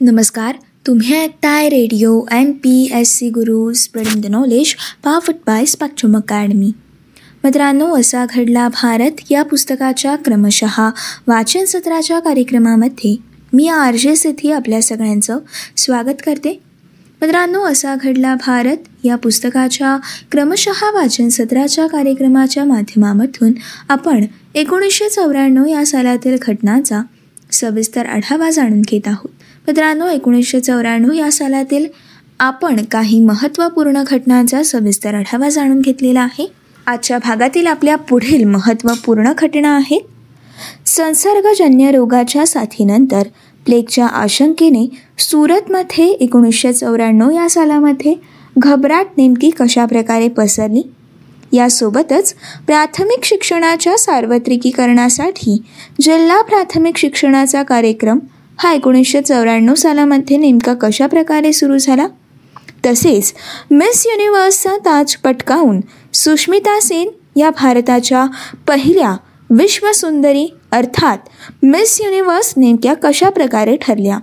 नमस्कार. तुम्ही ऐकताय radio M P S C Guru spreading the knowledge powered by Spectrum Academy. मित्रांनो असा घडला भारत या पुस्तकाच्या क्रमशः वाचन सत्राच्या कार्यक्रमामध्ये. मी आर जे सिथी आपल्या सगळ्यांचं स्वागत करते. मित्रांनो असा घडला भारत या पुस्तकाच्या क्रमशः वाचन सत्राच्या कार्यक्रमाच्या माध्यमामधून आपण एकोणीसशे चौऱ्याण्णव या सालातील घटनांचा सविस्तर आढावा जाणून घेत आहोत. मित्रांनो एकोणीसशे चौऱ्याण्णव या सालातील आपण काही महत्त्वपूर्ण घटनांचा सविस्तर आढावा जाणून घेतलेला आहे. आजच्या भागातील आपल्या पुढील महत्त्वपूर्ण घटना आहेत. संसर्गजन्य रोगाच्या साथीनंतर प्लेगच्या आशंकेने सुरतमध्ये एकोणीसशे चौऱ्याण्णव या सालामध्ये घबराट नेमकी कशाप्रकारे पसरली? यासोबतच प्राथमिक शिक्षणाच्या सार्वत्रिकीकरणासाठी जिल्हा प्राथमिक शिक्षणाचा कार्यक्रम हा एकोणीसशे चौऱ्याण्णव सालामध्ये नेमका कशा प्रकारे सुरू झाला? तसेच मिस युनिव्हर्सचा ताज पटकावून सुष्मिता सेन या भारताच्या पहिल्या विश्वसुंदरी अर्थात मिस युनिव्हर्स नेमक्या कशा प्रकारे ठरल्या?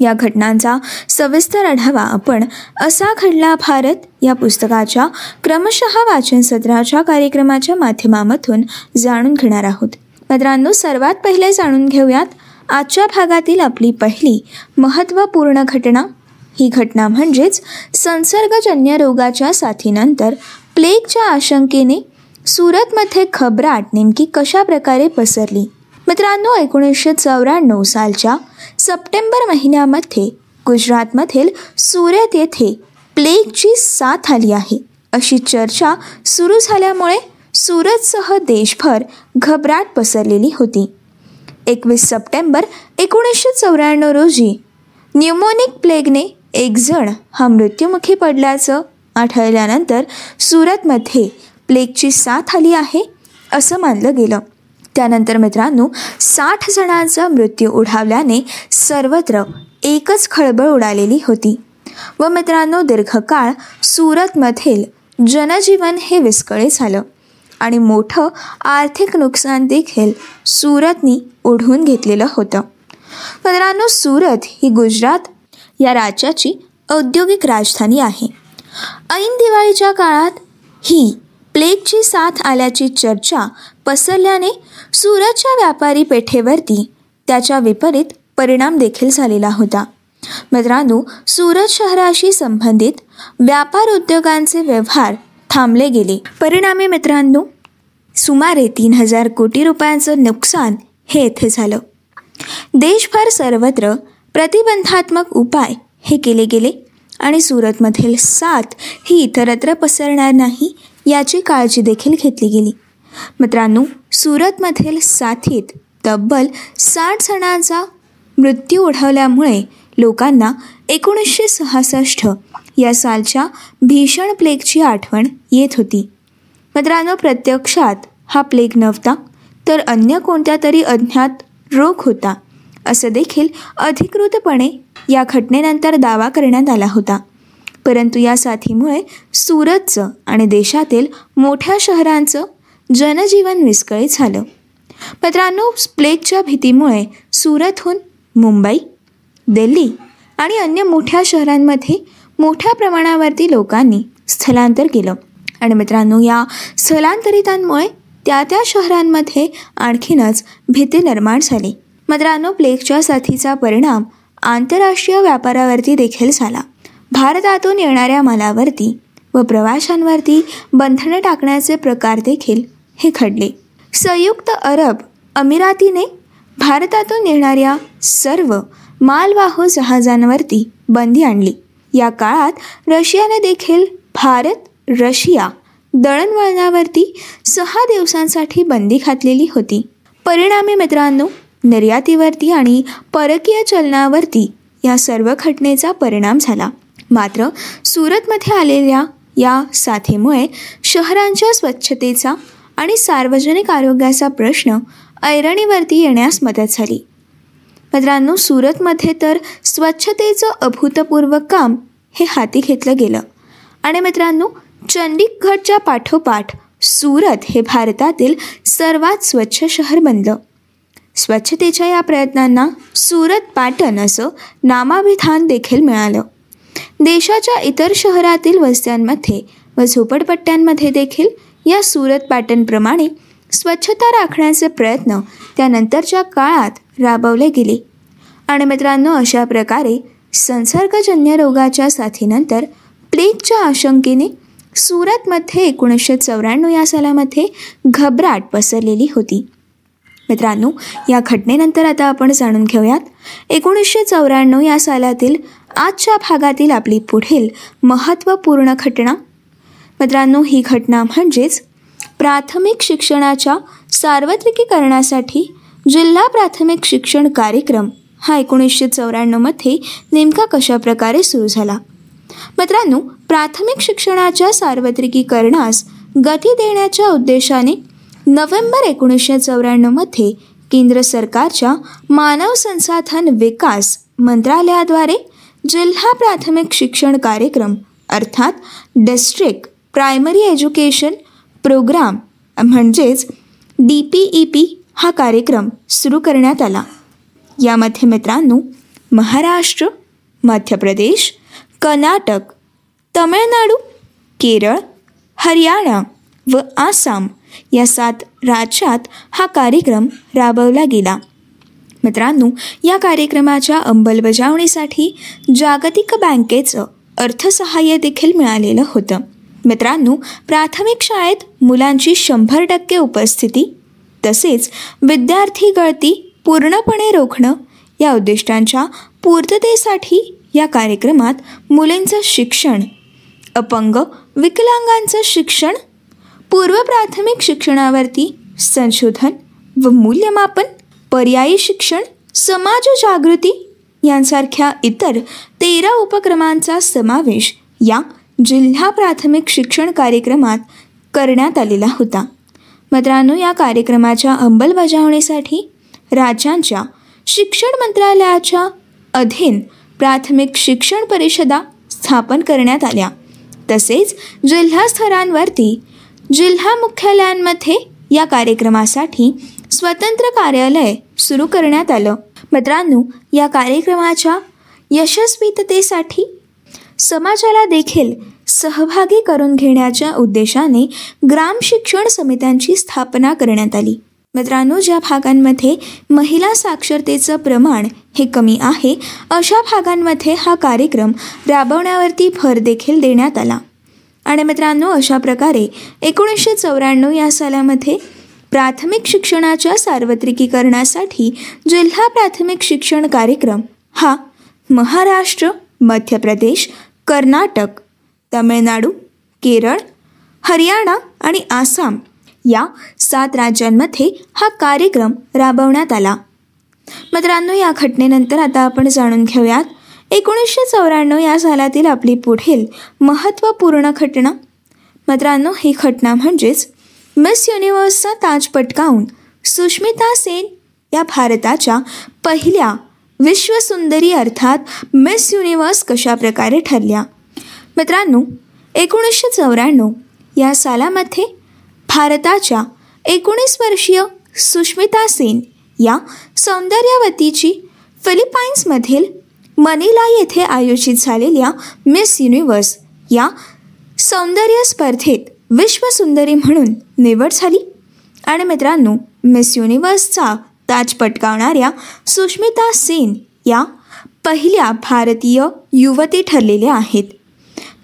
या घटनांचा सविस्तर आढावा आपण असा घडला भारत या पुस्तकाच्या क्रमशः वाचन सत्राच्या कार्यक्रमाच्या माध्यमामधून जाणून घेणार आहोत. मित्रांनो सर्वात पहिले जाणून घेऊयात आजच्या भागातील आपली पहिली महत्त्वपूर्ण घटना. ही घटना म्हणजेच संसर्गजन्य रोगाच्या साथीनंतर प्लेगच्या आशंकेने सुरतमध्ये खबराट नेमकी कशा प्रकारे पसरली? मित्रांनो एकोणीसशे चौऱ्याण्णव सालच्या सप्टेंबर महिन्यामध्ये गुजरातमधील सुरत येथे प्लेगची साथ आली आहे. अशी चर्चा सुरू झाल्यामुळे सुरतसह देशभर घबराट पसरलेली होती. एकवीस सप्टेंबर एकोणीसशे चौऱ्याण्णव रोजी न्युमोनिक प्लेगने एक जण हा मृत्युमुखी पडल्याचं आढळल्यानंतर सुरतमध्ये प्लेगची साथ आली आहे असं मानलं गेलं. त्यानंतर मित्रांनो साठ जणांचा मृत्यू ओढावल्याने सर्वत्र एकच खळबळ उडालेली होती. व मित्रांनो दीर्घकाळ सुरतमधील जनजीवन हे विस्कळीत झालं आणि मोठं आर्थिक नुकसान देखील सुरतनी ओढून घेतलेलं होतं. मित्रांनो सुरत ही गुजरात या राज्याची औद्योगिक राजधानी आहे. ऐन दिवाळीच्या काळात ही प्लेगची साथ आल्याची चर्चा पसरल्याने सुरतच्या व्यापारी पेठेवरती त्याच्या विपरीत परिणाम देखील झालेला होता. मित्रांनो सुरत शहराशी संबंधित व्यापार उद्योगांचे व्यवहार थांबले गेले. परिणामी मित्रांनो सुमारे तीन हजार कोटी रुपयांचं नुकसान हे येथे झालं. देशभर सर्वत्र प्रतिबंधात्मक उपाय हे केले गेले आणि सुरतमधील साथ ही इतरत्र पसरणार नाही याची काळजी देखील घेतली गेली. मित्रांनो सुरतमधील साथीत तब्बल साठ जणांचा मृत्यू ओढवल्यामुळे लोकांना एकोणीसशे सहासष्ट या सालच्या भीषण प्लेगची आठवण येत होती. मित्रांनो प्रत्यक्षात हा प्लेग नव्हता तर अन्य कोणत्या तरी अज्ञात रोग होता असं देखील अधिकृतपणे या घटनेनंतर दावा करण्यात आला होता. परंतु या साथीमुळे सुरतचं आणि देशातील मोठ्या शहरांचं जनजीवन विस्कळीत झालं. मित्रांनो प्लेगच्या भीतीमुळे सुरतहून मुंबई दिल्ली आणि अन्य मोठ्या शहरांमध्ये मोठ्या प्रमाणावरती लोकांनी स्थलांतर केलं. आणि मित्रांनो या स्थलांतरितांमुळे त्या त्या शहरांमध्ये आणखीनच भीती निर्माण झाली. मित्रांनो प्लेगच्या साथीचा परिणाम आंतरराष्ट्रीय व्यापारावरती देखील झाला. भारतातून येणाऱ्या मालावरती व प्रवाशांवरती बंधने टाकण्याचे प्रकार देखील हे घडले संयुक्त अरब अमिरातीने भारतातून येणाऱ्या सर्व मालवाहू जहाजांवरती बंदी आणली. या काळात रशियाने देखील भारत रशिया दळणवळणावरती सहा दिवसांसाठी बंदी घातलेली होती. परिणामी मित्रांनो निर्यातीवरती आणि परकीय चलनावरती या सर्व घटनेचा परिणाम झाला. मात्र सुरतमध्ये आलेल्या या साथीमुळे शहरांच्या स्वच्छतेचा आणि सार्वजनिक आरोग्याचा प्रश्न ऐरणीवरती येण्यास मदत झाली. मित्रांनो सुरतमध्ये तर स्वच्छतेचं अभूतपूर्व काम हे हाती घेतलं गेलं. आणि मित्रांनो चंडीगडच्या पाठोपाठ सुरत हे भारतातील सर्वात स्वच्छ शहर बनलं. स्वच्छतेच्या या प्रयत्नांना सुरत पॅटर्न असं नामाभिधान देखील मिळालं. देशाच्या इतर शहरातील वस्त्यांमध्ये व झोपडपट्ट्यांमध्ये देखील या सुरत पॅटर्नप्रमाणे स्वच्छता राखण्याचे प्रयत्न त्यानंतरच्या काळात राबवले गेले. आणि मित्रांनो अशा प्रकारे संसर्गजन्य रोगाच्या साथीनंतर प्लेगच्या आशंकेने सुरतमध्ये एकोणीसशे चौऱ्याण्णव या सालामध्ये घबराट पसरलेली होती. मित्रांनो या घटनेनंतर आता आपण जाणून घेऊयात. एकोणीसशे चौऱ्याण्णव या सालातील आजच्या भागातील आपली पुढील महत्त्वपूर्ण घटना. मित्रांनो ही घटना म्हणजेच प्राथमिक शिक्षणाच्या सार्वत्रिकीकरणासाठी जिल्हा प्राथमिक शिक्षण कार्यक्रम हा एकोणीसशे चौऱ्याण्णवमध्ये नेमका कशा प्रकारे सुरू झाला? मित्रांनो प्राथमिक शिक्षणाच्या सार्वत्रिकीकरणास गती देण्याच्या उद्देशाने नोव्हेंबर एकोणीसशे चौऱ्याण्णवमध्ये केंद्र सरकारच्या मानव संसाधन विकास मंत्रालयाद्वारे जिल्हा प्राथमिक शिक्षण कार्यक्रम अर्थात डिस्ट्रिक्ट प्रायमरी एज्युकेशन प्रोग्राम म्हणजेच डी पी ई पी हा कार्यक्रम सुरू करण्यात आला. यामध्ये मित्रांनो महाराष्ट्र मध्य प्रदेश कर्नाटक तमिळनाडू केरळ हरियाणा व आसाम या सात राज्यात हा कार्यक्रम राबवला गेला. मित्रांनो या कार्यक्रमाच्या अंमलबजावणीसाठी जागतिक बँकेचं अर्थसहाय्य देखील मिळालेलं होतं. मित्रांनो प्राथमिक शाळेत मुलांची शंभर टक्के उपस्थिती तसेच विद्यार्थी गळती पूर्णपणे रोखणं या उद्दिष्टांच्या पूर्ततेसाठी या कार्यक्रमात मुलींचं शिक्षण अपंग विकलांगांचं शिक्षण पूर्व प्राथमिक शिक्षणावरती संशोधन व मूल्यमापन पर्यायी शिक्षण समाज जागृती यांसारख्या इतर तेरा उपक्रमांचा समावेश या जिल्हा प्राथमिक शिक्षण कार्यक्रमात करण्यात आलेला होता. मित्रांनो या कार्यक्रमाच्या अंमलबजावणीसाठी राज्यांच्या शिक्षण मंत्रालयाच्या अधीन प्राथमिक शिक्षण परिषदा स्थापन करण्यात आल्या. तसेच जिल्हा स्तरांवरती जिल्हा मुख्यालयांमध्ये या कार्यक्रमासाठी स्वतंत्र कार्यालय सुरू करण्यात आलं. मित्रांनो या कार्यक्रमाच्या यशस्वीततेसाठी समाजाला देखील सहभागी करून घेण्याच्या उद्देशाने ग्राम शिक्षण समित्यांची स्थापना करण्यात आली. मित्रांनो ज्या भागांमध्ये महिला साक्षरतेचं प्रमाण हे कमी आहे अशा भागांमध्ये हा कार्यक्रम राबवण्यावरती भर देखील देण्यात आला. आणि मित्रांनो अशा प्रकारे एकोणीसशे चौऱ्याण्णव या सालामध्ये प्राथमिक शिक्षणाच्या सार्वत्रिकीकरणासाठी जिल्हा प्राथमिक शिक्षण कार्यक्रम हा महाराष्ट्र मध्य प्रदेश कर्नाटक तमिळनाडू केरळ हरियाणा आणि आसाम या सात राज्यांमध्ये हा कार्यक्रम राबवण्यात आला. मित्रांनो या घटनेनंतर आता आपण जाणून घेऊयात एकोणीसशे चौऱ्याण्णव या सालातील आपली पुढील महत्त्वपूर्ण घटना. मित्रांनो ही घटना म्हणजेच मिस युनिव्हर्सचा ताज पटकावून सुष्मिता सेन या भारताच्या पहिल्या विश्वसुंदरी अर्थात मिस युनिव्हर्स कशा प्रकारे ठरल्या? मित्रांनो एकोणीसशे चौऱ्याण्णव या सालामध्ये भारताच्या एकोणीस वर्षीय सुष्मिता सेन या सौंदर्यवतीची फिलिपाईन्समधील मनिला येथे आयोजित झालेल्या मिस युनिव्हर्स या सौंदर्य स्पर्धेत विश्वसुंदरी म्हणून निवड झाली. आणि मित्रांनो मिस युनिव्हर्सचा ताज पटकावणाऱ्या सुष्मिता सेन या पहिल्या भारतीय युवती ठरलेल्या आहेत.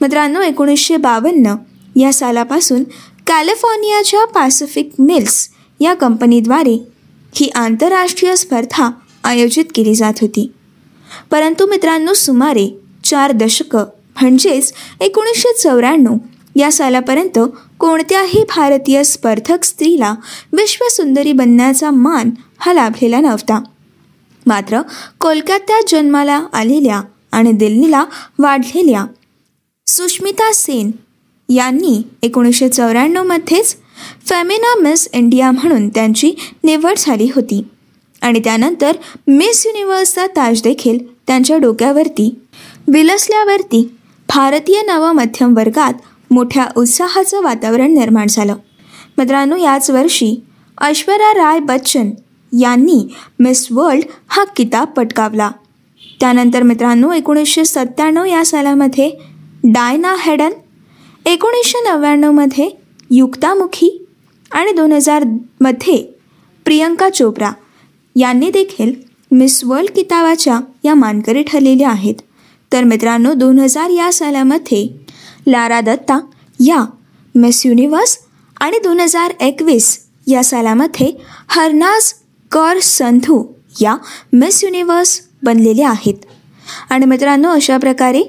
मित्रांनो एकोणीसशे बावन्न या सालापासून कॅलिफोर्नियाच्या पॅसिफिक मिल्स या कंपनीद्वारे ही आंतरराष्ट्रीय स्पर्धा आयोजित केली जात होती. परंतु मित्रांनो सुमारे चार दशकं म्हणजेच एकोणीसशे चौऱ्याण्णव या सालापर्यंत कोणत्याही भारतीय स्पर्धक स्त्रीला विश्वसुंदरी बनण्याचा मान हा लाभलेला नव्हता. मात्र कोलकात्यात जन्माला आलेल्या आणि दिल्लीला वाढलेल्या सुष्मिता सेन यांनी एकोणीसशे चौऱ्याण्णवमध्येच फेमिना मिस इंडिया म्हणून त्यांची निवड झाली होती. आणि त्यानंतर मिस युनिव्हर्सचा ताज देखील त्यांच्या डोक्यावरती विलसल्यावरती भारतीय नवमध्यम वर्गात मोठ्या उत्साहाचं वातावरण निर्माण झालं. मित्रांनो याच वर्षी ऐश्वर्या राय बच्चन यांनी मिस वर्ल्ड हा किताब पटकावला. त्यानंतर मित्रांनो एकोणीसशे सत्त्याण्णव या सालामध्ये डायना हेडन एकोणीसशे नव्याण्णवमध्ये युक्तामुखी आणि दोन हजारमध्ये प्रियंका चोप्रा यांनी देखील मिस वर्ल्ड किताबाच्या या मानकरी ठरलेल्या आहेत. तर मित्रांनो दोन हजार या सालामध्ये लारा दत्ता या मिस युनिवर्स आणि दोन हजार एकवीस या सालामध्ये हरनाज कर संधू या मिस युनिवर्स बनलेले आहेत. आणि मित्रांनो अशा प्रकारे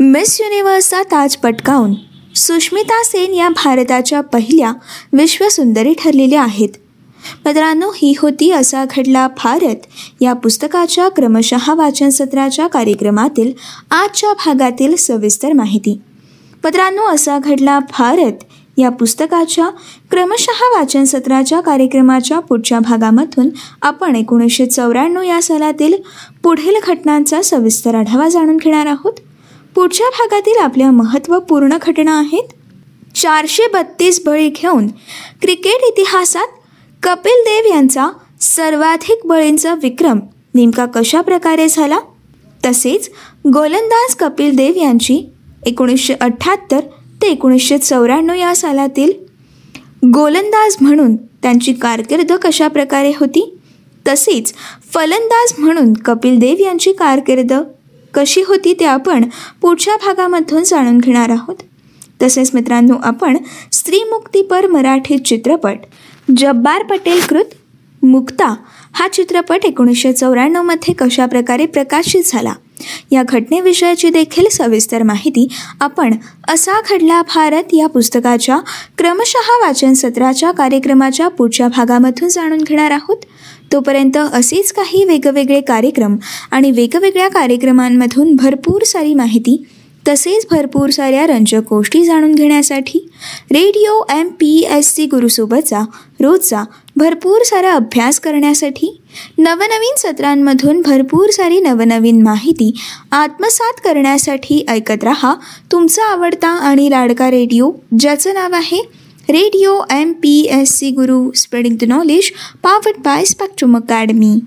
मिस युनिव्हर्सचा ताज पटकावून सुष्मिता सेन या भारताच्या पहिल्या विश्वसुंदरी ठरलेल्या आहेत. मित्रांनो ही होती असा घडला भारत या पुस्तकाच्या क्रमशः वाचन सत्राच्या कार्यक्रमातील आजच्या भागातील सविस्तर माहिती. मित्रांनो असा घडला भारत या पुस्तकाच्या क्रमशः वाचन सत्राच्या कार्यक्रमाच्या पुढच्या भागामधून आपण एकोणीसशे चौऱ्याण्णव या सालातील पुढील घटनांचा सविस्तर आढावा जाणून घेणार आहोत. पुढच्या भागातील आपल्या महत्त्वपूर्ण घटना आहेत चारशे बत्तीस बळी घेऊन क्रिकेट इतिहासात कपिल देव यांचा सर्वाधिक बळींचा विक्रम नेमका कशा प्रकारे झाला? तसेच गोलंदाज कपिल देव यांची एकोणीसशे अठ्ठ्याहत्तर ते एकोणीसशे चौऱ्याण्णव या सालातील गोलंदाज म्हणून त्यांची कारकीर्द कशा प्रकारे होती? तसेच फलंदाज म्हणून कपिल देव यांची कारकीर्द कशी होती ते आपण पुढच्या भागामधून जाणून घेणार आहोत. तसेच मित्रांनो आपण स्त्रीमुक्तीपर मराठी चित्रपट जब्बार पटेल कृत मुक्ता हा चित्रपट एकोणीसशे चौऱ्याण्णवमध्ये कशाप्रकारे प्रकाशित झाला? या घटनेविषयाची देखील सविस्तर माहिती आपण असा घडला भारत या पुस्तकाच्या क्रमशः वाचन सत्राच्या कार्यक्रमाच्या पुढच्या भागामधून जाणून घेणार आहोत. तोपर्यंत असेच काही वेगवेगळे कार्यक्रम आणि वेगवेगळ्या कार्यक्रमांमधून भरपूर सारी माहिती तसेच भरपूर साऱ्या रंजक गोष्टी जाणून घेण्यासाठी radio M P S C गुरुसोबतचा रोजचा भरपूर सारा अभ्यास करण्यासाठी नवनवीन सत्रांमधून भरपूर सारी नवनवीन माहिती आत्मसात करण्यासाठी ऐकत रहा. तुमचा आवडता आणि लाडका रेडिओ ज्याचं नाव आहे Radio MPSC Guru spreading the knowledge powered by Spectrum Academy.